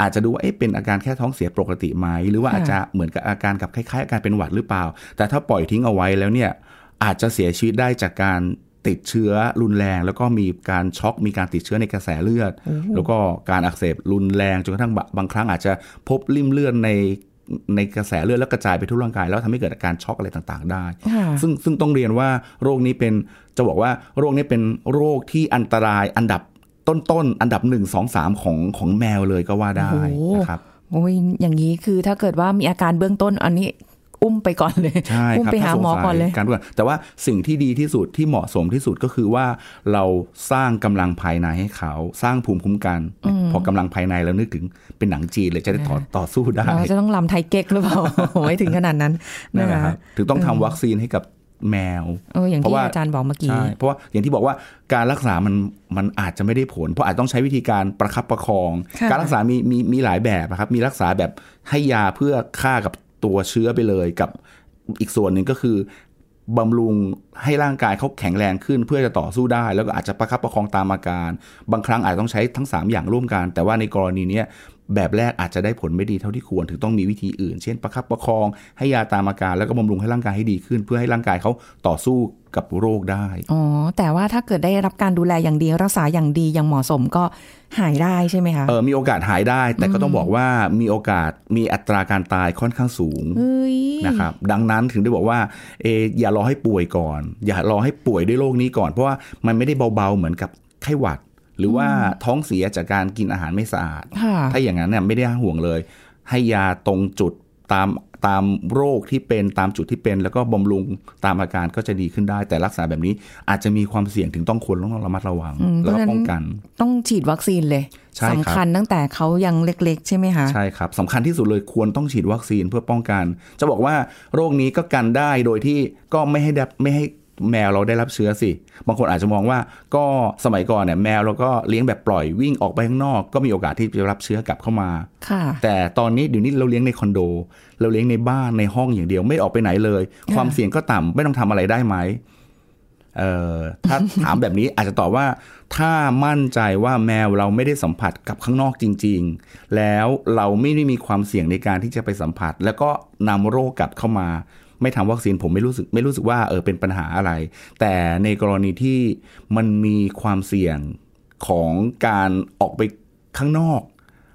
Speaker 2: อาจจะดูว่าเอ๊ะเป็นอาการแค่ท้องเสียปกติไหมหรือว่า
Speaker 3: ค่ะ
Speaker 2: อาจจะเหมือนกับอาการกับคล้ายๆอาการเป็นหวัดหรือเปล่า แต่ถ้าปล่อยทิ้งเอาไว้แล้วเนี่ยอาจจะเสียชีวิตได้จากการ ติดเชื้อรุนแรง แล้วก็มีการช็อกมีการติดเชื้อในกระแสเลือด แล้วก็การอักเสบรุนแรงจนกระทั่งบะบางครั้งอาจจะพบริ่มเลือดในในกระแสเลือดแล้วกระจายไปทั่วร่างกาย แล้วทำให้เกิดอาการช็อกอะไรต่างๆ ได้
Speaker 3: ค่ะ
Speaker 2: ซึ่งซึ่งต้องเรียนว่าโรคนี้เป็นจะบอกว่าโรคนี้เป็นโรคที่อันตรายอันดับต้นๆอันดับหนึ่งสองสามของของแมวเลยก็ว่าได้
Speaker 3: โอ้โห
Speaker 2: นะครับ
Speaker 3: โอ้ยอย่างนี้คือถ้าเกิดว่ามีอาการเบื้องต้นอันนี้ อุ้มไปก่อนเลย
Speaker 2: ใช่
Speaker 3: อุ้ม
Speaker 2: ครับ
Speaker 3: ไปหา
Speaker 2: ถ้สง
Speaker 3: หมอ
Speaker 2: สัย
Speaker 3: ก่อนเลย
Speaker 2: การด่วนแต่ว่าสิ่งที่ดีที่สุดที่เหมาะสมที่สุดก็คือว่าเราสร้างกำลังภายในให้เขาสร้างภูมิคุ้มกัน พอกำลังภายในแล้วนึกถึงเป็นหนังจีนเลยจะได้ต่อต่อสู้ได้
Speaker 3: เราจะต้องลำไทยเก๊กหรือเปล่าไม่ถึงขนาดนั้น
Speaker 2: นั่น
Speaker 3: นะ
Speaker 2: แหละ
Speaker 3: คะ
Speaker 2: ครับถึงต้องทำวัคซีนให้กับแมว
Speaker 3: เอออย่าง
Speaker 2: เพราะ
Speaker 3: ที่
Speaker 2: ว่า
Speaker 3: อาจารย์บอกเมื่อกี้
Speaker 2: ใช่เพราะว่าอย่างที่บอกว่าการรักษามันมันอาจจะไม่ได้ผล เพราะอาจต้องใช้วิธีการประคับประคอง
Speaker 3: ค่ะ
Speaker 2: การรักษามีมีมีหลายแบบนะครับ มีรักษาแบบให้ยาเพื่อฆ่ากับ ตัวเชื้อไปเลยกับอีกส่วนหนึ่งก็คือบำรุงให้ร่างกายเขาแข็งแรงขึ้นเพื่อจะต่อสู้ได้ แล้วก็อาจจะประคับประคองตามอาการ บางครั้งอาจต้องใช้ทั้ง 3 อย่างร่วมกัน แต่ว่าในกรณีนี้แบบแรกอาจจะได้ผลไม่ดีเท่าที่ควรถึงต้องมีวิธีอื่น เช่นประคับประคองให้ยาตามอาการ แล้วก็บำรุงให้ร่างกายให้ดีขึ้น เพื่อให้ร่างกายเขาต่อสู้กับโรคได้
Speaker 3: อ๋อแต่ว่าถ้าเกิดได้รับการดูแลอย่างดีรักษาอย่างดีอย่างเหมาะสมก็ หายได้ใช่ไหมคะ
Speaker 2: เออมีโอกาสหายได้ แต่ก็ต้องบอกว่ามีโอกาสมีอัตราการตายค่อนข้างสูง
Speaker 3: เฮ้ย
Speaker 2: นะครับดังนั้นถึงได้บอกว่าเอออย่ารอให้ป่วยก่อน อย่ารอให้ป่วยด้วยโรคนี้ก่อน เพราะว่ามันไม่ได้เบาๆเหมือนกับไข้หวัด หรือว่าท้องเสียจากการกินอาหารไม่สะอาด
Speaker 3: ค่ะ
Speaker 2: ถ้าอย่างนั้นเนี่ยไม่ได้ห่วงเลย ให้ยาตรงจุด ตามตามโรคที่เป็นตามจุดที่เป็น แล้วก็บำรุงตามอาการก็จะดีขึ้นได้ แต่รักษาแบบนี้อาจจะมีความเสี่ยงถึงต้องควรต้องระมัดระวัง
Speaker 3: อืม
Speaker 2: แล้วก็
Speaker 3: เพราะฉะนั้น
Speaker 2: ป้องกัน
Speaker 3: ต้องฉีดวัคซีนเลย
Speaker 2: ใช่ครับ
Speaker 3: สำคัญตั้งแต่เขายังเล็ก ๆ ใช่ไหมคะ
Speaker 2: ใช่ครับสำคัญที่สุดเลยควรต้องฉีดวัคซีนเพื่อป้องกัน จะบอกว่าโรคนี้ก็กันได้โดยที่ก็ไม่ให้ได้ไม่ให้ แมวเราได้รับเชื้อสิ บางคนอาจจะมองว่าก็สมัยก่อนเนี่ยแมวเราก็เลี้ยงแบบปล่อยวิ่งออกไปข้างนอก ก็มีโอกาสที่จะรับเชื้อกลับเข้ามา
Speaker 3: ค่ะ
Speaker 2: แต่ตอนนี้เดี๋ยวนี้เราเลี้ยงในคอนโด เราเลี้ยงในบ้านในห้องอย่างเดียวไม่ออกไปไหนเลย ความเสี่ยงก็ต่ำไม่ต้องทำอะไรได้ไหมเอ่อถ้าถามแบบนี้อาจจะตอบว่า ถ้ามั่นใจว่าแมวเราไม่ได้สัมผัสกับข้างนอกจริง ๆ แล้วเราไม่ได้มีความเสี่ยงในการที่จะไปสัมผัส แล้วก็นำโรคกลับเข้ามา ไม่ทำวัคซีนผมไม่รู้สึกไม่รู้สึกว่าเออเป็นปัญหาอะไร แต่ในกรณีที่มันมีความเสี่ยงของการออกไปข้างนอก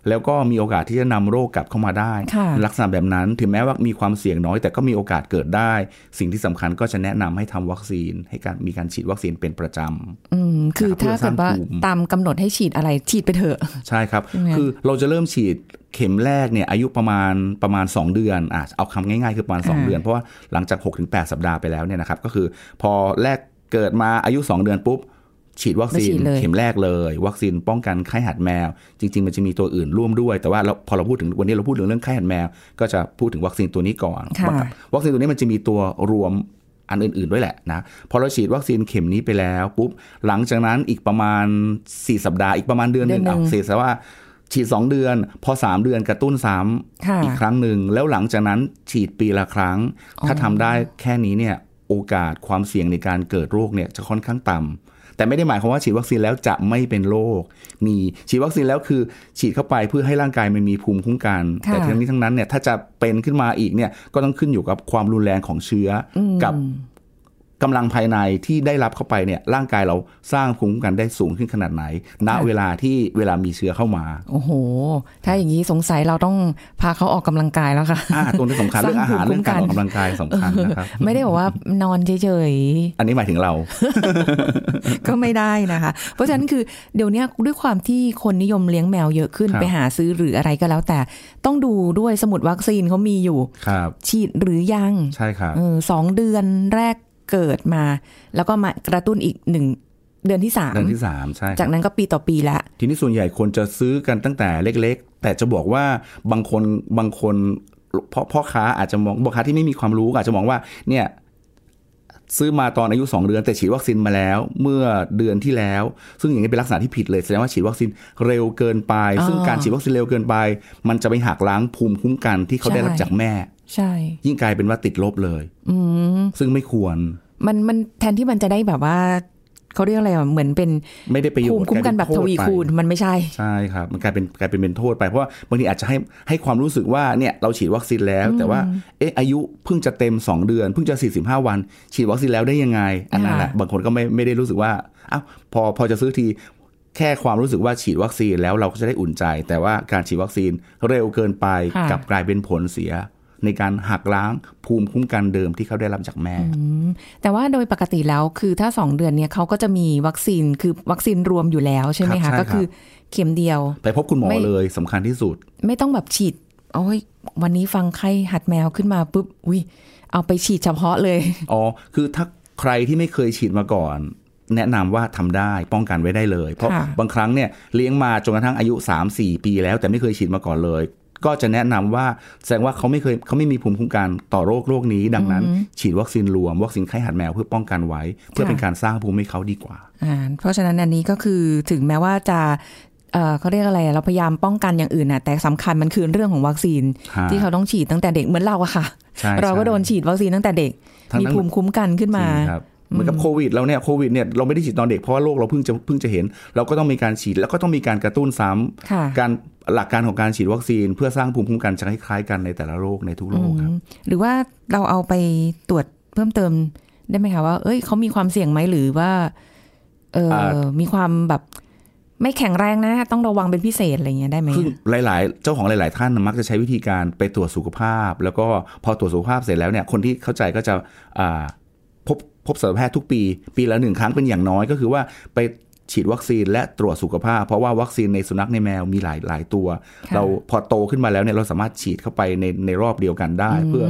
Speaker 2: แล้วก็มีโอกาสที่จะนำโรคกลับเข้ามาได้
Speaker 3: ค่ะ
Speaker 2: ลักษณะแบบนั้นถึงแม้ว่ามีความเสี่ยงน้อยแต่ก็มีโอกาสเกิดได้ สิ่งที่สำคัญก็จะแนะนำให้ทำวัคซีน ให้การมีการฉีดวัคซีนเป็นประจำ
Speaker 3: อืมคือ
Speaker 2: ครับ
Speaker 3: ถ้าเกิดว่า
Speaker 2: เพื่อสร้างภูมิ
Speaker 3: ตามกำหนดให้ฉีดอะไรฉีดไปเถอะ
Speaker 2: ใช่ครับ
Speaker 3: ใช่ไหม
Speaker 2: คือเราจะเริ่มฉีดเข็มแรกเนี่ยอายุประมาณประมาณ 2 เดือนอะเอาคำง่ายๆ คือประมาณ 2 เดือน เพราะว่าหลังจาก 6-8 สัปดาห์ไปแล้วเนี่ยนะครับก็คือพอแรกเกิดมาอายุ 2 เดือนปุ๊บ ฉีดวัคซีน
Speaker 3: มาฉีดเลย
Speaker 2: เข็มแรกเลย วัคซีนป้องกันไข้หัดแมว จริง ๆ มันจะมีตัวอื่นร่วมด้วย แต่ว่าเราพอเราพูดถึงวันนี้เราพูดถึงเรื่องไข้หัดแมว ก็จะพูดถึงวัคซีนตัวนี้ก่อน
Speaker 3: ค่ะ
Speaker 2: วัคซีนตัวนี้มันจะมีตัวรวมอันอื่น ๆ ด้วยแหละนะพอเราฉีดวัคซีนเข็มนี้ไปแล้วปุ๊บหลังจากนั้นอีกประมาณ 4 สัปดาห์อีกประมาณเดือนหนึ่ง
Speaker 3: เดือนหนึ่
Speaker 2: อะ
Speaker 3: ง
Speaker 2: เสียซะว่าฉีด 2 เดือน พอ 3 เดือนกระตุ้นซ้ำ
Speaker 3: ค่ะ
Speaker 2: อีกครั้งหนึ่งแล้วหลังจากนั้นฉีดปีละครั้ง ถ้าทำได้แค่นี้เนี่ยโอกาสความเสี่ยงในการเกิดโรคเนี่ยจะค่อนข้างต่ำ แต่ไม่ได้หมายความว่าฉีดวัคซีนแล้วจะไม่เป็นโรคมีฉีดวัคซีนแล้วคือฉีดเข้าไปเพื่อให้ร่างกายมันมีภูมิคุ้มกัน
Speaker 3: ค่ะ
Speaker 2: แต่ทั้งนี้ทั้งนั้นเนี่ยถ้าจะเป็นขึ้นมาอีกเนี่ยก็ต้องขึ้นอยู่กับความรุนแรงของเชื้ออกับ กำลังภายในที่ได้รับเข้าไปเนี่ยร่างกายเราสร้างภูมิคุ้มกันได้สูงขึ้นขนาดไหน ณเวลาที่เวลามีเชื้อเข้ามา
Speaker 3: โอ้โห ถ้าอย่างนี้สงสัยเราต้องพาเขาออกกำลังกายแล้วค่ะ
Speaker 2: อ่าตัวนี้สำคัญเรื่องอาหาร
Speaker 3: สร้างภูมิ
Speaker 2: เรื่องการอ
Speaker 3: คุ้
Speaker 2: อก
Speaker 3: มกัน
Speaker 2: กำลังกายสำคัญนะครับ
Speaker 3: ไม่ได้บอกว่านอนเฉยๆ
Speaker 2: อันนี้หมายถึงเรา
Speaker 3: ก็ไม่ได้นะคะ เพราะฉะนั้นคือเดี๋ยวเนี้ยด้วยความที่คนนิยมเลี้ยงแมวเยอะขึ้น
Speaker 2: ครับ
Speaker 3: ไปหาซื้อหรืออะไรก็แล้วแต่ต้องดูด้วยสมุดวัคซีนเขามีอยู่
Speaker 2: ครับ
Speaker 3: ฉีดหรือยัง
Speaker 2: ใช่ครับ
Speaker 3: เออสองเดือนแรก เกิดมา แล้วก็มากระตุ้นอีกหนึ่งเดือนที่สาม
Speaker 2: เดือนที่สามใช่ครับ
Speaker 3: จากนั้นก็ปีต่อปีละ
Speaker 2: ทีนี้ส่วนใหญ่คนจะซื้อกันตั้งแต่เล็ก ๆ แต่จะบอกว่าบางคนบางคนพ่อพ่อค้าอาจจะมองพ่อค้าที่ไม่มีความรู้อาจจะมองว่าเนี่ยซื้อมาตอนอายุ 2 เดือนแต่ฉีดวัคซีนมาแล้ว เมื่อเดือนที่แล้ว ซึ่งอย่างนี้เป็นลักษณะที่ผิดเลยแสดงว่าฉีดวัคซีนเร็วเกินไป
Speaker 3: อ๋อ
Speaker 2: ซึ่งการฉีดวัคซีนเร็วเกินไป มันจะไปหักล้างภูมิคุ้มกันที่เขาได้รับ
Speaker 3: ใช่
Speaker 2: จากแม่
Speaker 3: ใช่
Speaker 2: ยิ่งกลายเป็นว่าติดลบเลย
Speaker 3: อืม
Speaker 2: ซึ่งไม่ควร
Speaker 3: มันมันแทนที่มันจะได้แบบว่าเขาเรียกอะไรอะเหมือนเป็น
Speaker 2: ไม่ได้ประโยช
Speaker 3: ภู
Speaker 2: น์
Speaker 3: มิคุ้มกันแบบ
Speaker 2: ลาย
Speaker 3: ท
Speaker 2: เป็โษ
Speaker 3: วี
Speaker 2: ไป
Speaker 3: คูณมันไม่ใช่
Speaker 2: ใช่ครับ มันกลายเป็นกลายเป็นเป็นโทษไปเพราะว่าบางทีอาจจะให้ให้ความรู้สึกว่าเนี่ยเราฉีดวัคซีนแล้ว แต่ว่าเอ๊ะอายุเพิ่งจะเต็ม 2 เดือน เพิ่งจะ 45 วัน ฉีดวัคซีนแล้วได้ยังไงอันนั้นแหละ
Speaker 3: ค่ะ
Speaker 2: บางคนก็ไม่ไม่ได้รู้สึกว่าอ้าวพอพอจะซื้อทีแค่ความรู้สึกว่าฉีดวัคซีนแล้วเราก็จะได้อุ่นใจ แต่ว่าการฉีดวัคซีนเร็วเกินไป
Speaker 3: ค่ะ
Speaker 2: กลับกลายเป็นผลเสีย ในการหักล้างภูมิคุ้มกันเดิมที่เขาได้รับจากแม่
Speaker 3: แต่ว่าโดยปกติแล้วคือถ้าสองเดือนเนี้ยเขาก็จะมีวัคซีนคือวัคซีนรวมอยู่แล้วใช่ไหม
Speaker 2: ครั
Speaker 3: คะ
Speaker 2: บใช่
Speaker 3: ก็คือเข็มเดียว
Speaker 2: ไปพบคุณหมอ
Speaker 3: ไม่
Speaker 2: เลยสำคัญที่สุด
Speaker 3: ไม่ต้องแบบฉีดโอ้ยวันนี้ฟังไข้หัดแมวขึ้นมาปุ๊บอุ้ยเอาไปฉีดเฉพาะเลย
Speaker 2: อ๋อคือถ้าใครที่ไม่เคยฉีดมาก่อนแนะนำว่าทำได้ป้องกันไว้ได้เลย เพราะ
Speaker 3: ค่ะ
Speaker 2: บางครั้งเนี่ยเลี้ยงมาจนกระทั่งอายุ 3-4 ปีแล้วแต่ไม่เคยฉีดมาก่อนเลย ก็จะแนะนำว่าแสดงว่าเขาไม่เคยเขาไม่มีภูมิคุ้มกันต่อโรคโรคนี้ ดังนั้น ฉีดวัคซีนรวมวัคซีนไข้หัดแมวเพื่อป้องกันไว้ เพื่อเป็นการสร้างภูมิให้เขาดีกว่า
Speaker 3: อ่าเพราะฉะนั้นอันนี้ก็คือถึงแม้ว่าจะเอ่อเขาเรียกอะไรอะเราพยายามป้องกันอย่างอื่นนะแต่สำคัญมันคือเรื่องของวัคซีน
Speaker 2: ฮะ
Speaker 3: ที่เขาต้องฉีดตั้งแต่เด็กเหมือนเราอะค่ะ
Speaker 2: ใช่
Speaker 3: เราก็
Speaker 2: ใช่
Speaker 3: โดนฉีดวัคซีนตั้งแต่เด็ก
Speaker 2: ทั้ง
Speaker 3: มี
Speaker 2: นั้น
Speaker 3: ภูมิคุ้มกันขึ้นมา
Speaker 2: จริงครับ เหมือนกับโควิดเราเนี่ยโควิดเนี่ยเราไม่ได้ฉีดตอนเด็กเพราะว่าโรคเราเพิ่งจะเพิ่งจะเห็น เราก็ต้องมีการฉีดแล้วก็ต้องมีการกระตุ้นซ้ำ
Speaker 3: ค่ะ
Speaker 2: การหลักการของการฉีดวัคซีน เพื่อสร้างภูมิคุ้มกันจะคล้ายๆกันในแต่ละโรคในทุกโรคครับ
Speaker 3: หรือว่าเราเอาไปตรวจเพิ่มเติมได้ไหมคะว่า เอ้ยเขามีความเสี่ยงไหมหรือว่าเออ
Speaker 2: อ่า
Speaker 3: มีความแบบไม่แข็งแรงนะ ต้องระวังเป็นพิเศษอะไรเงี้ยได้ไหม
Speaker 2: ซึ่งหลาย ๆ เจ้าของหลาย ๆ ท่านมักจะใช้วิธีการไปตรวจสุขภาพ แล้วก็พอตรวจสุขภาพเสร็จแล้วเนี่ยคนที่เข้าใจก็จะอ่า พบพบสัตวแพทย์ทุกปี ปีละหนึ่งครั้งเป็นอย่างน้อยก็คือว่าไปฉีดวัคซีนและตรวจสุขภาพ เพราะว่าวัคซีนในสุนัขในแมวมีหลายหลายตัว
Speaker 3: ค่ะ
Speaker 2: เราพอโตขึ้นมาแล้วเนี่ยเราสามารถฉีดเข้าไปในในรอบเดียวกันได้ เพื่อ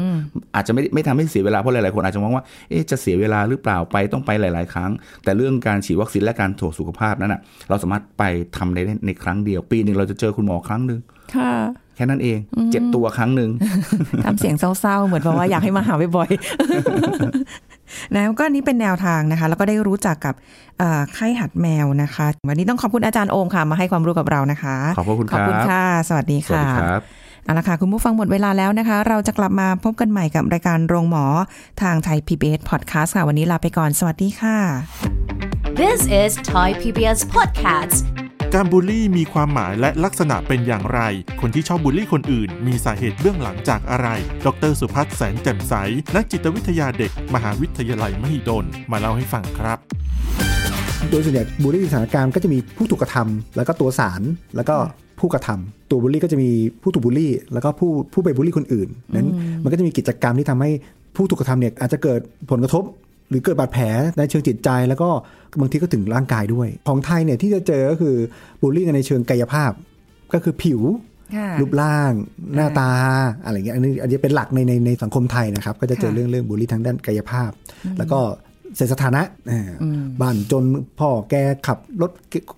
Speaker 2: อาจจะไม่ไม่ทำให้เสียเวลาเพราะหลายๆคนอาจจะมองว่าเอ๊ะจะเสียเวลาหรือเปล่าไปต้องไปหลาย ๆ ครั้ง แต่เรื่องการฉีดวัคซีนและการตรวจสุขภาพนั้นอะเราสามารถไปทำในในครั้งเดียว ปีหนึ่งเราจะเจอคุณหมอครั้งหนึ่ง
Speaker 3: ค่ะ
Speaker 2: แค่นั้นเองเจ็บตัวครั้งหนึ่ง
Speaker 3: ทำเสียงเศร้าๆ เหมือนแบบว่าอยากให้มาหาบ่อยๆ นะก็อันนี้เป็นแนวทางนะคะ แล้วก็ได้รู้จักกับเอ่อไข้หัดแมวนะคะ วันนี้ต้องขอบคุณอาจารย์โอมค่ะ มาให้ความรู้กับเรานะคะ
Speaker 2: ขอบพระคุณ
Speaker 3: ขอบคุณ
Speaker 2: ครับ
Speaker 3: ค่ะ สวัสดี
Speaker 2: สวัส
Speaker 3: ค่ะ
Speaker 2: ดีครับ
Speaker 3: เอาละค่ะ คุณผู้ฟังหมดเวลาแล้วนะคะ เราจะกลับมาพบกันใหม่กับรายการโรงหมอทางไทย PBS Podcast ค่ะ วันนี้ลาไปก่อน สวัสดีค่ะ
Speaker 1: This is Thai PBS Podcast
Speaker 4: การบูลลี่มีความหมายและลักษณะเป็นอย่างไร คนที่ชอบบูลลี่คนอื่น มีสาเหตุเบื้องหลังจากอะไร ดรสุพัฒน์แสนแจ่มใส นักจิตวิทยาเด็ก มหาวิทยาลัยมหิดล มาเล่าให้ฟังครับ
Speaker 5: โดยส่วนใหญ่บูลลี่สถานการณ์ก็จะมีผู้ถูกกระทำแล้วก็ตัวสารแล้วก็ผู้กระทำตัวบูลลี่ก็จะมีผู้ถูกบูลลี่ แล้วก็ผู้ผู้ไปบูลลี่คนอื่นนั้นมันก็จะมีกิจกรรมที่ทำให้ผู้ถูกกระทำเนี่ยอาจจะเกิดผลกระทบ หรือเกิดบาดแผลในเชิงจิตใจแล้วก็บางทีก็ถึงร่างกายด้วย ของไทยเนี่ยที่จะเจอก็คือบูลลี่กันในเชิงกายภาพ ก็คือผิว
Speaker 3: ค่ะ
Speaker 5: รูปร่างหน้าตาอะไรเงี้ยอันนี้อันนี้เป็นหลักในในในสังคมไทยนะครับ ก็จะเจอ
Speaker 3: ค่ะ
Speaker 5: เรื่องเรื่องบูลลี่ทางด้านกายภาพ แล้วก็เศรษฐสถานะอ่าบ้านจนพ่อแกขับรถ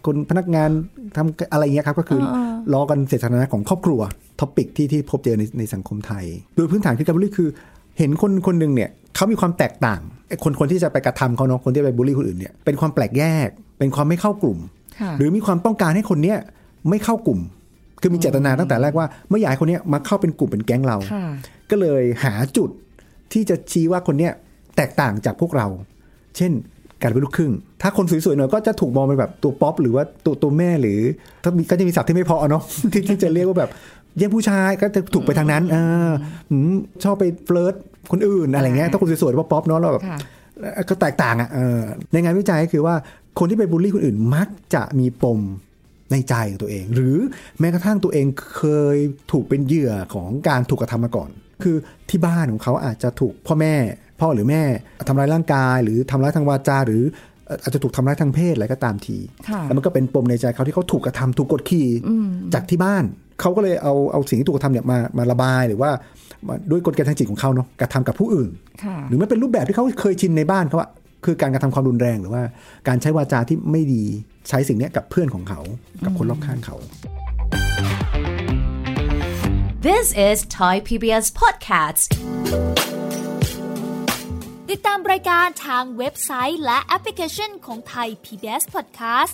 Speaker 5: คนพนักงานทำอะไรเงี้ยครับ ก็คืออล้อกันเศรษฐสถานะของครอบครัว topic ที่ที่พบเจอในในสังคมไทย โดยพื้นฐานคือการบูลลี่คือ เห็นคนคนหนึ่งเนี่ย เขามีความแตกต่างไอ้คนคนที่จะไปกระทำเขาเนาะคนที่ไปบูลลี่คนอื่นเนี่ยเป็นความแปลกแยก เป็นความไม่เข้ากลุ่ม
Speaker 3: ค่ะ
Speaker 5: หรือมีความต้องการให้คนเนี้ยไม่เข้ากลุ่ม คือมีเจตนาตั้งแต่แรกว่าไม่อยากให้คนเนี้ยมาเข้าเป็นกลุ่มเป็นแก๊งเรา
Speaker 3: ค่ะ
Speaker 5: ก็เลยหาจุดที่จะชี้ว่าคนเนี้ยแตกต่างจากพวกเรา เช่นการเป็นลูกครึ่ง ถ้าคนสวยๆหน่อยก็จะถูกมองเป็นแบบตัวป๊อปหรือว่าตัวตัวแม่หรือ ถ้ามีก็จะมีศัพท์ที่ไม่เพราะเนาะที่ที่จะเรียกว่าแบบแย่งผู้ชายก็จะถูกไปทางนั้นอ่าอืมชอบไป flirt คนอื่นอะไรเงี้ยถ้าคนสวยๆว่าป๊อปเนาะเราแบบ
Speaker 3: ค่ะ
Speaker 5: ก็แตกต่างอะเออในงานวิจัยก็คือว่าคนที่ไปบูลลี่คนอื่นมักจะมีปมในใจของตัวเอง หรือแม้กระทั่งตัวเองเคยถูกเป็นเหยื่อของการถูกกระทำมาก่อน คือที่บ้านของเขาอาจจะถูกพ่อแม่ พ่อหรือแม่ทำร้ายร่างกาย หรือทำร้ายทางวาจาหรือเอ่ออาจจะถูกทำร้ายทางเพศอะไรก็ตามที
Speaker 3: ค่ะ
Speaker 5: แล้วมันก็เป็นปมในใจเขาที่เขาถูกกระทำถูกกดขี่จากที่บ้าน เขาก็เลยเอาเอาสิ่งที่ถูกกระทำเนี่ยมามาระบายหรือว่ามาด้วยกลไกทางจิตของเขาเนาะกระทำกับผู้อื่น
Speaker 3: ค่ะ
Speaker 5: หรือมันเป็นรูปแบบที่เขาเคยชินในบ้านเขาอะคือการกระทำความรุนแรงหรือว่าการใช้วาจาที่ไม่ดีใช้สิ่งเนี้ยกับเพื่อนของเขา กับคนรอบข้างเขา
Speaker 1: This is Thai PBS Podcast
Speaker 6: ติดตามรายการทางเว็บไซต์และแอปพลิเคชันของไทย PBS Podcast